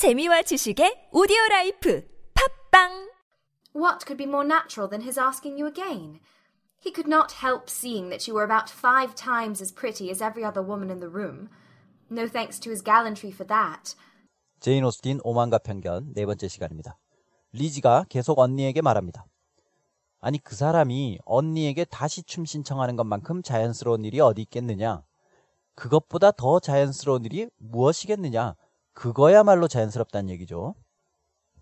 재미와 지식의 오디오 라이프 팝빵 What could be more natural than his asking you again? He could not help seeing that you were about five times as pretty as every other woman in the room. No thanks to his gallantry for that. 제인 오스틴 오만과 편견 네 번째 시간입니다. 리지가 계속 언니에게 말합니다. 아니 그 사람이 언니에게 다시 춤 신청하는 것만큼 자연스러운 일이 어디 있겠느냐? 그것보다 더 자연스러운 일이 무엇이겠느냐? 그거야말로 자연스럽다는 얘기죠.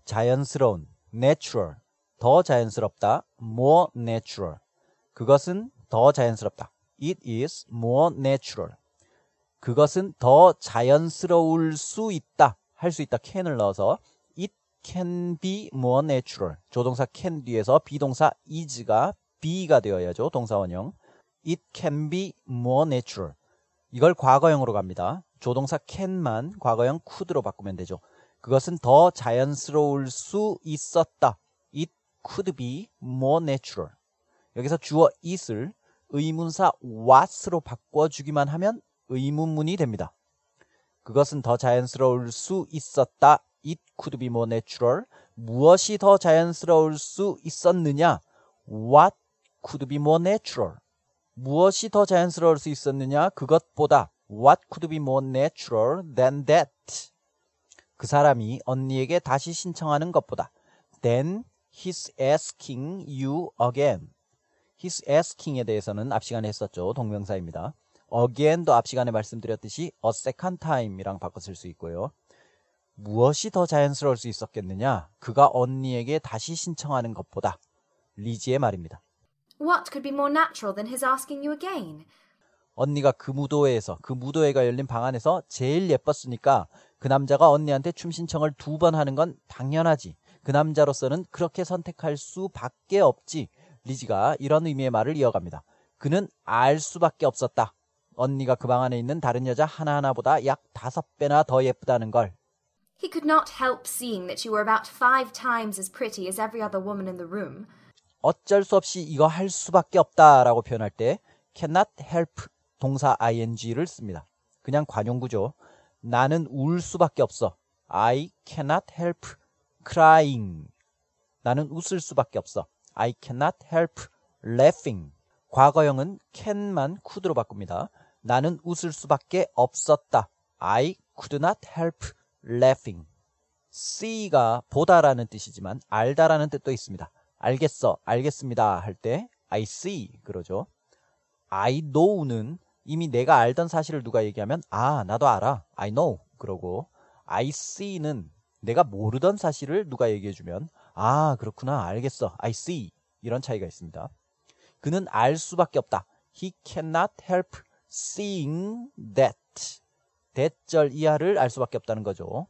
자연스러운 natural. 더 자연스럽다 more natural. 그것은 더 자연스럽다. It is more natural. 그것은 더 자연스러울 수 있다. 할 수 있다. can을 넣어서 it can be more natural. 조동사 can 뒤에서 비동사 is가 be가 되어야죠. 동사원형. It can be more natural. 이걸 과거형으로 갑니다 조동사 can만 과거형 could로 바꾸면 되죠. 그것은 더 자연스러울 수 있었다. It could be more natural. 여기서 주어 it을 의문사 what으로 바꿔주기만 하면 의문문이 됩니다. 그것은 더 자연스러울 수 있었다. It could be more natural. 무엇이 더 자연스러울 수 있었느냐? What could be more natural? 무엇이 더 자연스러울 수 있었느냐? 그것보다 What could be more natural than that? 그 사람이 언니에게 다시 신청하는 것보다 Then he's asking you again. He's asking에 대해서는 앞 시간에 했었죠. 동명사입니다. Again도 앞 시간에 말씀드렸듯이 a second time이랑 바꿔 쓸 수 있고요. 무엇이 더 자연스러울 수 있었겠느냐? 그가 언니에게 다시 신청하는 것보다 리지의 말입니다. What could be more natural than his asking you again? 언니가 그 무도회에서 그 무도회가 열린 방 안에서 제일 예뻤으니까 그 남자가 언니한테 춤 신청을 두 번 하는 건 당연하지. 그 남자로서는 그렇게 선택할 수밖에 없지. 리지가 이런 의미의 말을 이어갑니다. 그는 알 수밖에 없었다. 언니가 그 방 안에 있는 다른 여자 하나하나보다 약 다섯 배나 더 예쁘다는 걸. He could not help seeing that you were about five times as pretty as every other woman in the room. 어쩔 수 없이 이거 할 수밖에 없다라고 표현할 때 cannot help 동사 ing를 씁니다. 그냥 관용구죠. 나는 울 수밖에 없어. I cannot help crying. 나는 웃을 수밖에 없어. I cannot help laughing. 과거형은 can만 could로 바꿉니다. 나는 웃을 수밖에 없었다. I could not help laughing. see가 보다라는 뜻이지만 알다라는 뜻도 있습니다. 알겠어, 알겠습니다 할 때 I see 그러죠. I know는 이미 내가 알던 사실을 누가 얘기하면 아 나도 알아 I know 그러고 I see는 내가 모르던 사실을 누가 얘기해주면 아 그렇구나 알겠어 I see 이런 차이가 있습니다. 그는 알 수밖에 없다. He cannot help seeing that. 대절 이하를 알 수밖에 없다는 거죠.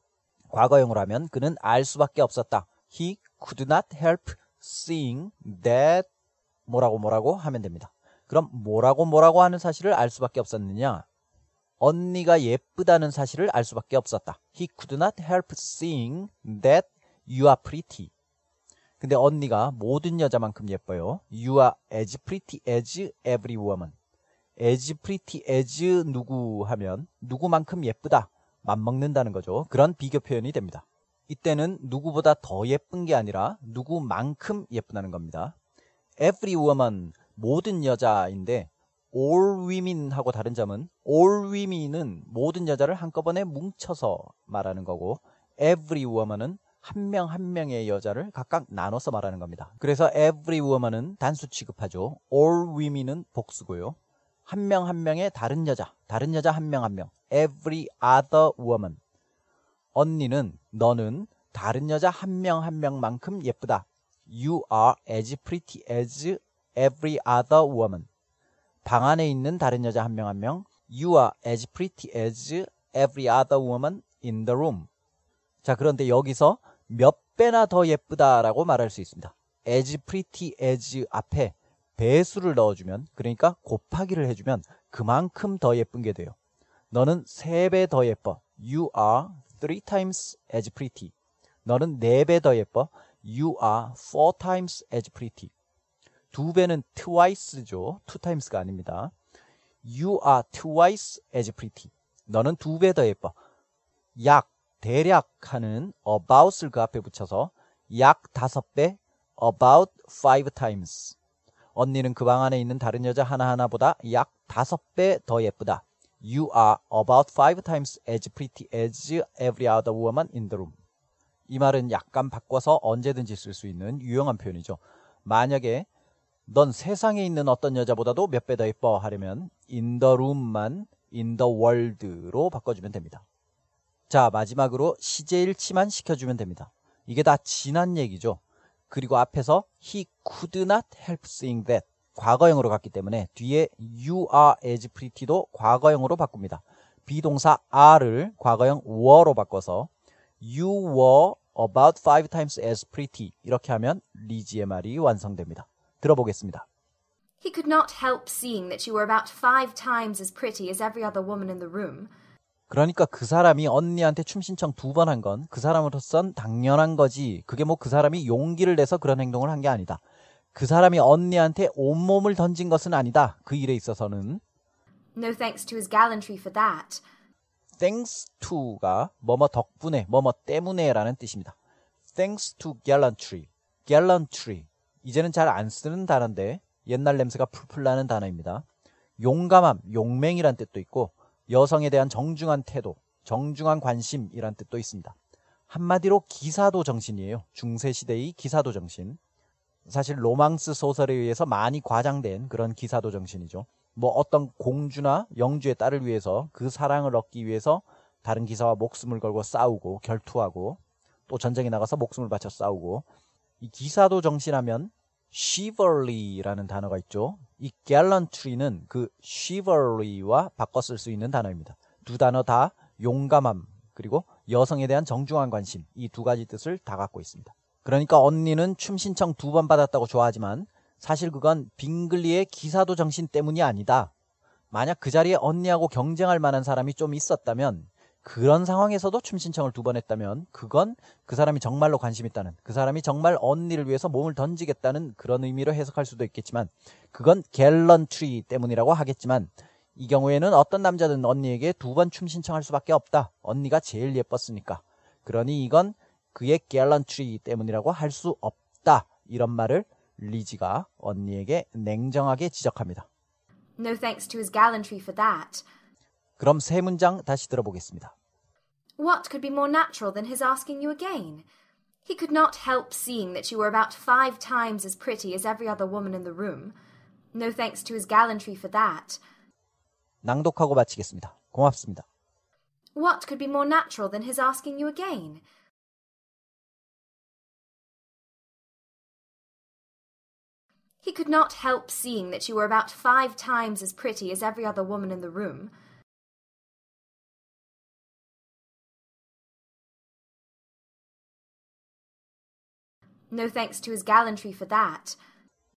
과거형으로 하면 그는 알 수밖에 없었다. He could not help seeing that 뭐라고 뭐라고 하면 됩니다. 그럼 뭐라고 뭐라고 하는 사실을 알 수밖에 없었느냐? 언니가 예쁘다는 사실을 알 수밖에 없었다. He could not help seeing that you are pretty. 근데 언니가 모든 여자만큼 예뻐요. You are as pretty as every woman. as pretty as 누구 하면 누구만큼 예쁘다. 맞먹는다는 거죠. 그런 비교 표현이 됩니다. 이때는 누구보다 더 예쁜 게 아니라 누구만큼 예쁘다는 겁니다. every woman 모든 여자인데 all women하고 다른 점은 all women은 모든 여자를 한꺼번에 뭉쳐서 말하는 거고 every woman은 한 명한 명의 여자를 각각 나눠서 말하는 겁니다. 그래서 every woman은 단수 취급하죠. all women은 복수고요. 한 명한 명의 다른 여자, 다른 여자 한 명 한 명. every other woman. 언니는 너는 다른 여자 한 명한 명만큼 예쁘다. You are as pretty as every other woman. 방 안에 있는 다른 여자 한 명 한 명. You are as pretty as every other woman in the room. 자, 그런데 여기서 몇 배나 더 예쁘다라고 말할 수 있습니다. as pretty as 앞에 배수를 넣어주면, 그러니까 곱하기를 해주면 그만큼 더 예쁜 게 돼요. 너는 세 배 더 예뻐. You are three times as pretty. 너는 네 배 더 예뻐. You are four times as pretty. 두 배는 twice죠. two times가 아닙니다. You are twice as pretty. 너는 두 배 더 예뻐. 약 대략 하는 about을 그 앞에 붙여서 약 다섯 배 about five times. 언니는 그 방 안에 있는 다른 여자 하나하나보다 약 다섯 배 더 예쁘다. You are about five times as pretty as every other woman in the room. 이 말은 약간 바꿔서 언제든지 쓸 수 있는 유용한 표현이죠. 만약에 넌 세상에 있는 어떤 여자보다도 몇 배 더 예뻐 하려면 in the room만 in the world로 바꿔주면 됩니다. 자, 마지막으로 시제일치만 시켜주면 됩니다. 이게 다 지난 얘기죠. 그리고 앞에서 he could not help seeing that 과거형으로 갔기 때문에 뒤에 you are as pretty도 과거형으로 바꿉니다. 비동사 are를 과거형 were로 바꿔서 you were about five times as pretty 이렇게 하면 리지의 말이 완성됩니다. 들어보겠습니다. He could not help seeing that you were about five times as pretty as every other woman in the room. 그러니까 그 사람이 언니한테 춤 신청 두 번 한 건 그 사람으로선 당연한 거지. 그게 뭐 그 사람이 용기를 내서 그런 행동을 한 게 아니다. 그 사람이 언니한테 온몸을 던진 것은 아니다. 그 일에 있어서는 No thanks to his gallantry for that. thanks to가 뭐뭐 덕분에, 뭐뭐 때문에라는 뜻입니다. thanks to gallantry, gallantry. 이제는 잘 안 쓰는 단어인데 옛날 냄새가 풀풀 나는 단어입니다. 용감함, 용맹이란 뜻도 있고 여성에 대한 정중한 태도, 정중한 관심이란 뜻도 있습니다. 한마디로 기사도 정신이에요. 중세시대의 기사도 정신. 사실 로망스 소설에 의해서 많이 과장된 그런 기사도 정신이죠. 뭐 어떤 공주나 영주의 딸을 위해서 그 사랑을 얻기 위해서 다른 기사와 목숨을 걸고 싸우고 결투하고 또 전쟁에 나가서 목숨을 바쳐 싸우고 이 기사도 정신하면 chivalry라는 단어가 있죠. 이 gallantry는 그 chivalry와 바꿔 쓸 수 있는 단어입니다. 두 단어 다 용감함 그리고 여성에 대한 정중한 관심 이 두 가지 뜻을 다 갖고 있습니다. 그러니까 언니는 춤 신청 두 번 받았다고 좋아하지만 사실 그건 빙글리의 기사도 정신 때문이 아니다. 만약 그 자리에 언니하고 경쟁할 만한 사람이 좀 있었다면 그런 상황에서도 춤 신청을 두 번 했다면 그건 그 사람이 정말로 관심 있다는 그 사람이 정말 언니를 위해서 몸을 던지겠다는 그런 의미로 해석할 수도 있겠지만 그건 갤런트리 때문이라고 하겠지만 이 경우에는 어떤 남자든 언니에게 두 번 춤 신청할 수밖에 없다. 언니가 제일 예뻤으니까. 그러니 이건 그의 갤런트리 때문이라고 할 수 없다. 이런 말을 리지가 언니에게 냉정하게 지적합니다. No thanks to his gallantry for that. 그럼 세 문장 다시 들어보겠습니다. What could be more natural than his asking you again? He could not help seeing that you were about five times as pretty as every other woman in the room. No thanks to his gallantry for that. 낭독하고 마치겠습니다. 고맙습니다. What could be more natural than his asking you again? He could not help seeing that you were about five times as pretty as every other woman in the room. No thanks to his gallantry for that.